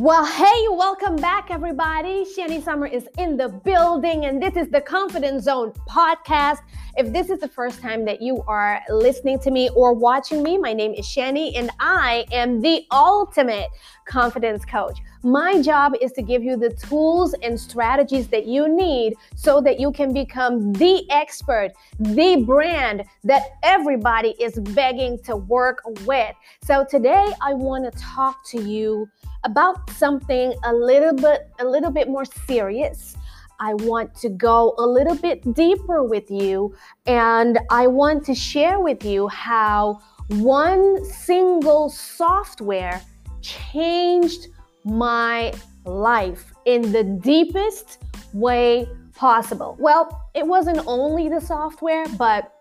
Well, hey, welcome back, everybody. Shanny Sommer is in the building, and this is the Confidence Zone podcast. If this is the first time that you are listening to me or watching me, my name is Shanny, and I am the ultimate confidence coach. My job is to give you the tools and strategies that you need so that you can become the expert, the brand that everybody is begging to work with. So today I want to talk to you about something a little bit a little bit more serious. I want to go a little bit deeper with you and I want to share with you how one single software changed my life in the deepest way possible. Well, it wasn't only the software, but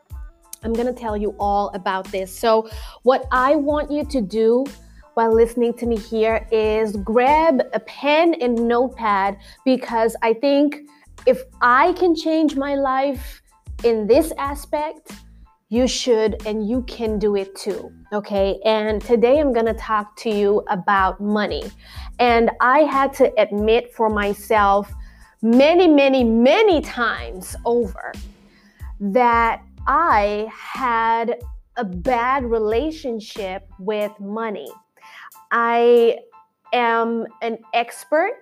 I'm going to tell you all about this. So, what I want you to do while listening to me here is grab a pen and notepad because I think if I can change my life in this aspect, you should and you can do it too. Okay. And today I'm going to talk to you about money. And I had to admit for myself many, many, many times over that I had a bad relationship with money. I am an expert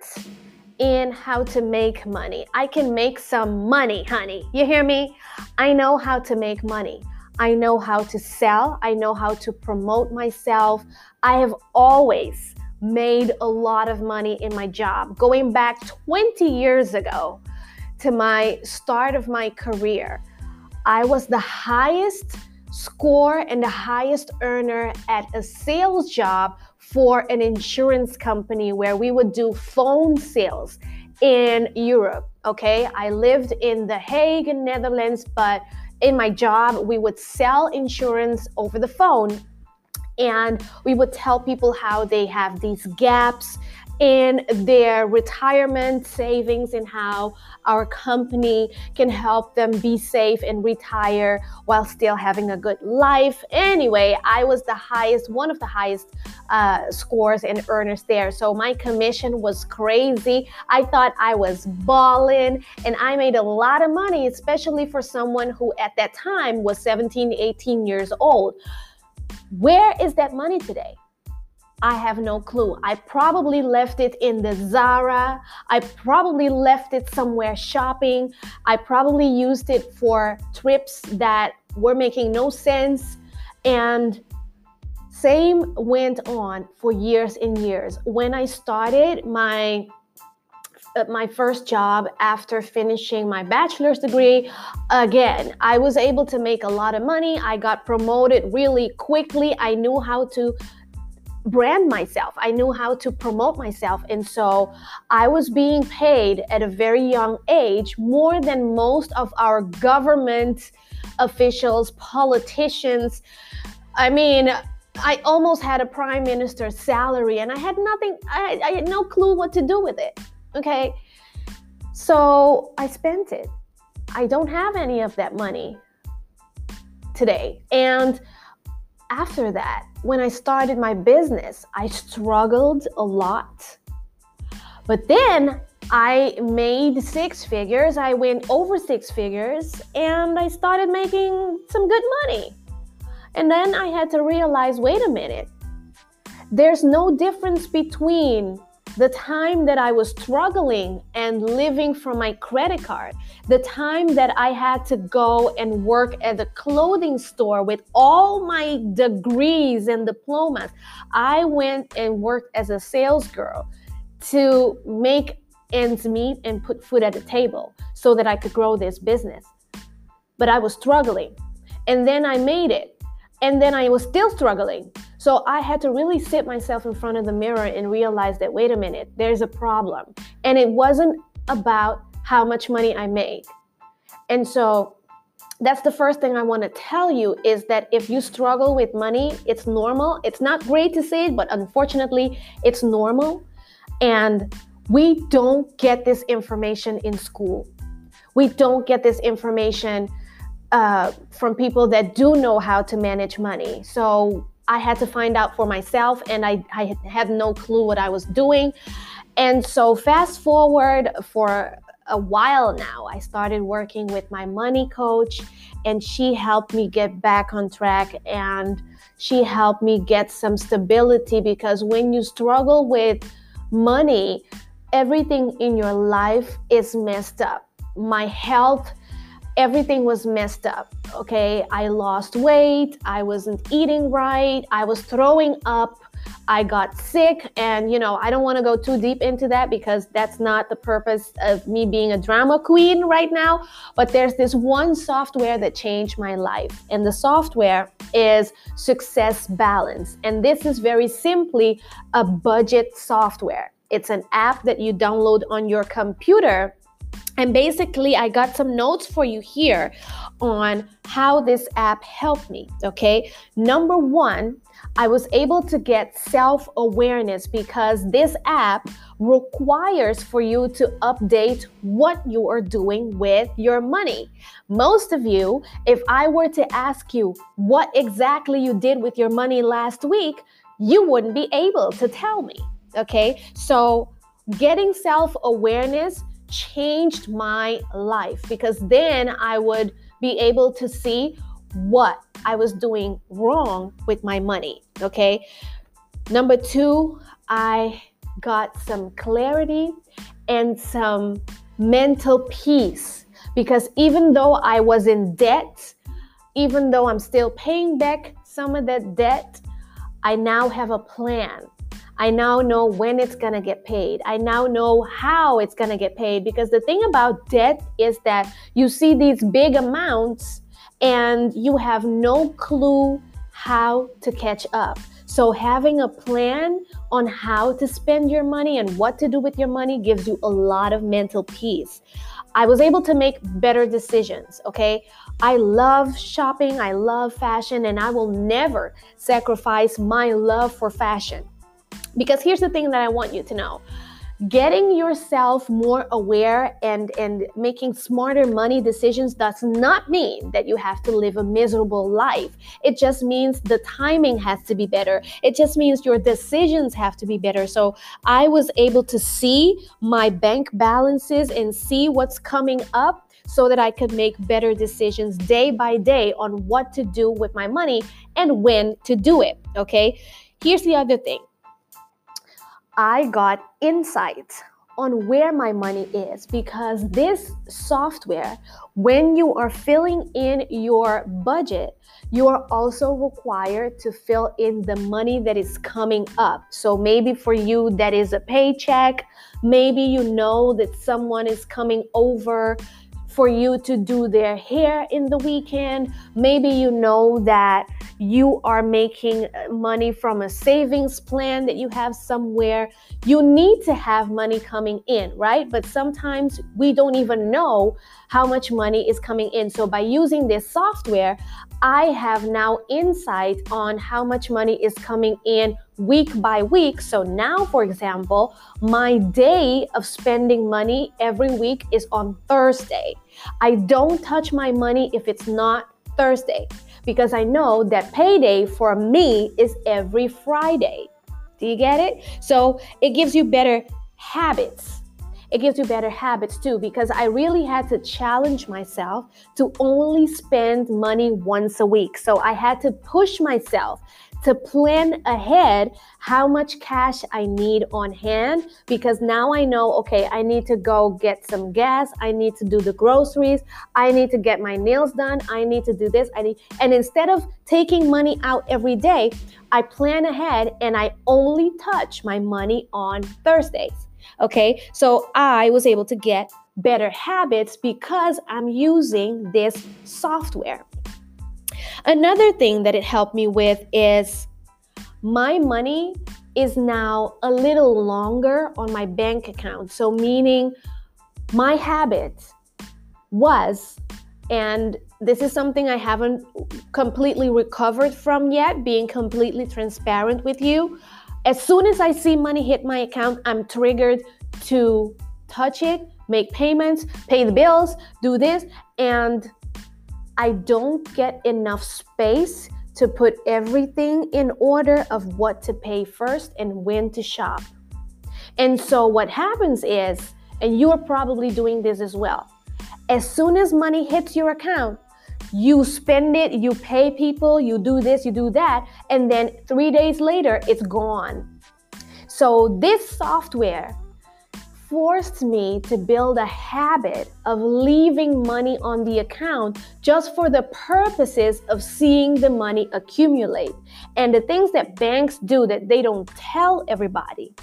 in how to make money. I can make some money, honey. You hear me? I know how to make money. I know how to sell. I know how to promote myself. I have always made a lot of money in my job. Going back 20 years ago to my start of my career, I was the highest score and the highest earner at a sales job for an insurance company where we would do phone sales in Europe. Okay, I lived in The Hague, in Netherlands, but in my job, we would sell insurance over the phone and we would tell people how they have these gaps in their retirement savings and how our company can help them be safe and retire while still having a good life. Anyway, I was the highest, one of the highest uh, scores and earners there. So my commission was crazy. I thought I was balling and I made a lot of money, especially for someone who at that time was 17, 18 years old. Where is that money today? I have no clue. I probably left it in the Zara. I probably left it somewhere shopping. I probably used it for trips that were making no sense. And same went on for years and years. When I started my uh, my first job after finishing my bachelor's degree. Again, I was able to make a lot of money. I got promoted really quickly. I knew how to brand myself. I knew how to promote myself. And so I was being paid at a very young age more than most of our government officials, politicians. I mean, I almost had a prime minister's salary and I had nothing, I, I had no clue what to do with it. Okay. So I spent it. I don't have any of that money today. And after that, when I started my business, I struggled a lot. But then I made six figures, I went over six figures, and I started making some good money. And then I had to realize wait a minute, there's no difference between the time that I was struggling and living from my credit card, the time that I had to go and work at a clothing store with all my degrees and diplomas, I went and worked as a sales girl to make ends meet and put food at the table so that I could grow this business. But I was struggling. And then I made it. And then I was still struggling. So I had to really sit myself in front of the mirror and realize that, wait a minute, there's a problem. And it wasn't about how much money I make. And so that's the first thing I want to tell you is that if you struggle with money, it's normal. It's not great to say it, but unfortunately, it's normal. And we don't get this information in school. We don't get this information uh, from people that do know how to manage money. So I had to find out for myself, and I, I had no clue what I was doing. And so, fast forward for a while now, I started working with my money coach, and she helped me get back on track and she helped me get some stability because when you struggle with money, everything in your life is messed up. My health everything was messed up. Okay, I lost weight, I wasn't eating right, I was throwing up, I got sick, and you know, I don't want to go too deep into that because that's not the purpose of me being a drama queen right now. But there's this one software that changed my life, and the software is Success Balance. And this is very simply a budget software. It's an app that you download on your computer and basically, I got some notes for you here on how this app helped me. Okay. Number one, I was able to get self awareness because this app requires for you to update what you are doing with your money. Most of you, if I were to ask you what exactly you did with your money last week, you wouldn't be able to tell me. Okay. So, getting self awareness changed my life because then I would be able to see what I was doing wrong with my money. Okay. Number two, I got some clarity and some mental peace because even though I was in debt, even though I'm still paying back some of that debt, I now have a plan. I now know when it's going to get paid. I now know how it's going to get paid because the thing about debt is that you see these big amounts and you have no clue how to catch up. So, having a plan on how to spend your money and what to do with your money gives you a lot of mental peace. I was able to make better decisions, okay? I love shopping, I love fashion, and I will never sacrifice my love for fashion. Because here's the thing that I want you to know. Getting yourself more aware and and making smarter money decisions does not mean that you have to live a miserable life. It just means the timing has to be better. It just means your decisions have to be better. So i was able to see my bank balances and see what's coming up so that i could make better decisions day by day on what to do with my money and when to do it okay? Here's the other thing I got insight on where my money is because this software, when you are filling in your budget, you are also required to fill in the money that is coming up. So maybe for you, that is a paycheck. Maybe you know that someone is coming over for you to do their hair in the weekend. Maybe you know that you are making money from a savings plan that you have somewhere. You need to have money coming in, right? But sometimes we don't even know how much money is coming in. So by using this software, I have now insight on how much money is coming in week by week. So now, for example, my day of spending money every week is on Thursday. I don't touch my money if it's not Thursday because I know that payday for me is every Friday. Do you get it? So it gives you better habits. It gives you better habits too because I really had to challenge myself to only spend money once a week. So I had to push myself to plan ahead how much cash I need on hand because now I know, okay, I need to go get some gas, I need to do the groceries, I need to get my nails done, I need to do this, I need and instead of taking money out every day, I plan ahead and I only touch my money on Thursdays. Okay? So I was able to get better habits because I'm using this software. Another thing that it helped me with is my money is now a little longer on my bank account. So, meaning my habit was, and this is something I haven't completely recovered from yet, being completely transparent with you. As soon as I see money hit my account, I'm triggered to touch it, make payments, pay the bills, do this, and I don't get enough space to put everything in order of what to pay first and when to shop. And so what happens is, and you're probably doing this as well, as soon as money hits your account, you spend it, you pay people, you do this, you do that, and then three days later, it's gone. So, this software forced me to build a habit of leaving money on the account just for the purposes of seeing the money accumulate. And the things that banks do that they don't tell everybody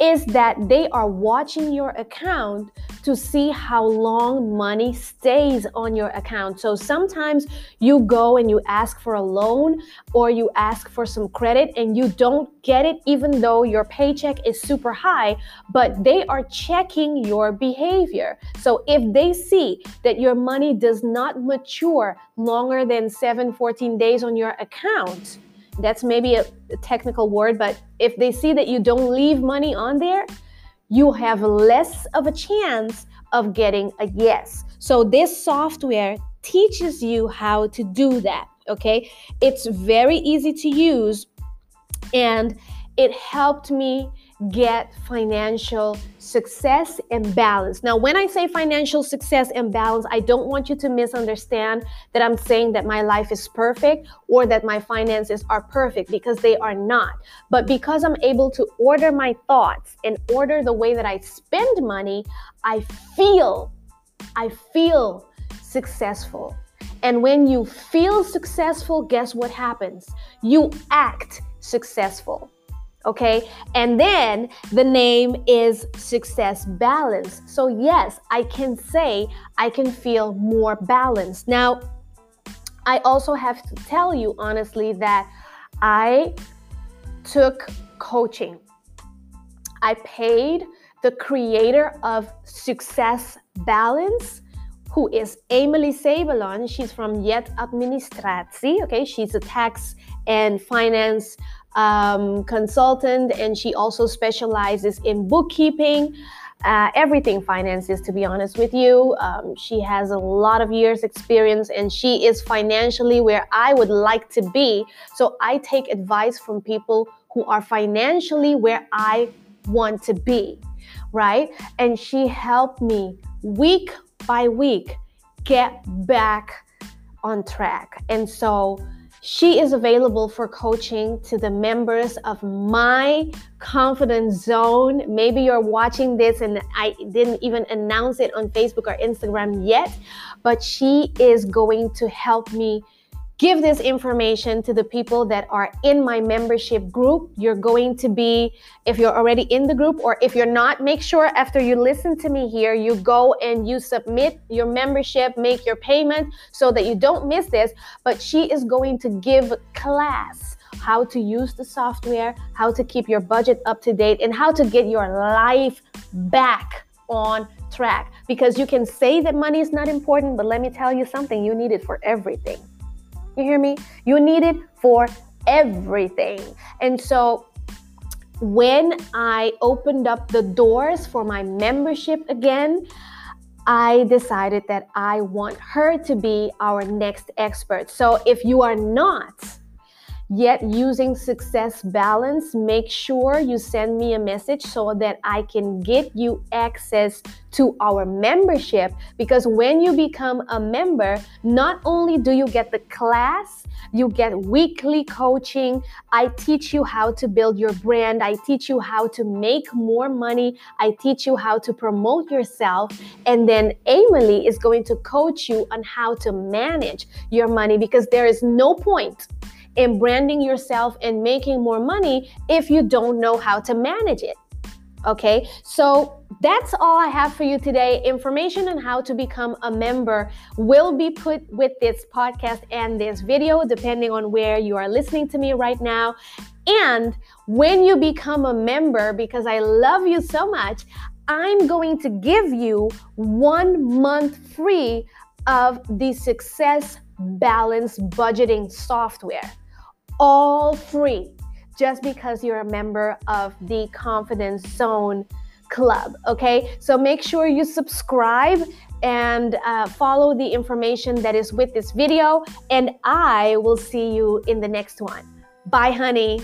is that they are watching your account to see how long money stays on your account. So sometimes you go and you ask for a loan or you ask for some credit and you don't get it, even though your paycheck is super high, but they are checking your behavior. So if they see that your money does not mature longer than 7, 14 days on your account, that's maybe a, a technical word, but if they see that you don't leave money on there, you have less of a chance of getting a yes. So this software teaches you how to do that, okay? It's very easy to use and it helped me get financial success and balance. Now, when I say financial success and balance, I don't want you to misunderstand that I'm saying that my life is perfect or that my finances are perfect because they are not. But because I'm able to order my thoughts and order the way that I spend money, I feel, I feel successful. And when you feel successful, guess what happens? You act successful okay? And then the name is success balance. So, yes, I can say I can feel more balanced. Now, I also have to tell you honestly that I took coaching. I paid the creator of Success Balance, who is Emily Sabelon. She's from Yet Administratie. Okay, she's a tax and finance um, consultant, and she also specializes in bookkeeping. Uh, everything finances to be honest with you. Um, she has a lot of years experience and she is financially where i would like to be. So i take advice from people who are financially where i want to be right? And she helped me week by week get back on track. And so she is available for coaching to the members of my confidence zone. Maybe you're watching this and I didn't even announce it on Facebook or Instagram yet, but she is going to help me give this information to the people that are in my membership group. You're going to be, if you're already in the group, or if you're not, make sure after you listen to me here, you go and you submit your membership, make your payment so that you don't miss this. But she is going to give class how to use the software, how to keep your budget up to date, and how to get your life back on track. Because you can say that money is not important, but let me tell you something you need it for everything. You hear me? You need it for everything. And so when I opened up the doors for my membership again, I decided that I want her to be our next expert. So if you are not, yet using success balance, make sure you send me a message so that I can get you access to our membership. Because when you become a member, not only do you get the class, you get weekly coaching. I teach you how to build your brand. I teach you how to make more money. I teach you how to promote yourself. And then Emily is going to coach you on how to manage your money because there is no point in branding yourself and making more money if you don't know how to manage it. Okay, so that's all I have for you today. Information on how to become a member will be put with this podcast and this video, depending on where you are listening to me right now. And when you become a member, because I love you so much, I'm going to give you one month free of the Success Balance Budgeting software all free just because you're a member of the Confidence Zone club. Okay, so make sure you subscribe and uh, follow the information that is with this video, and I will see you in the next one. Bye, honey.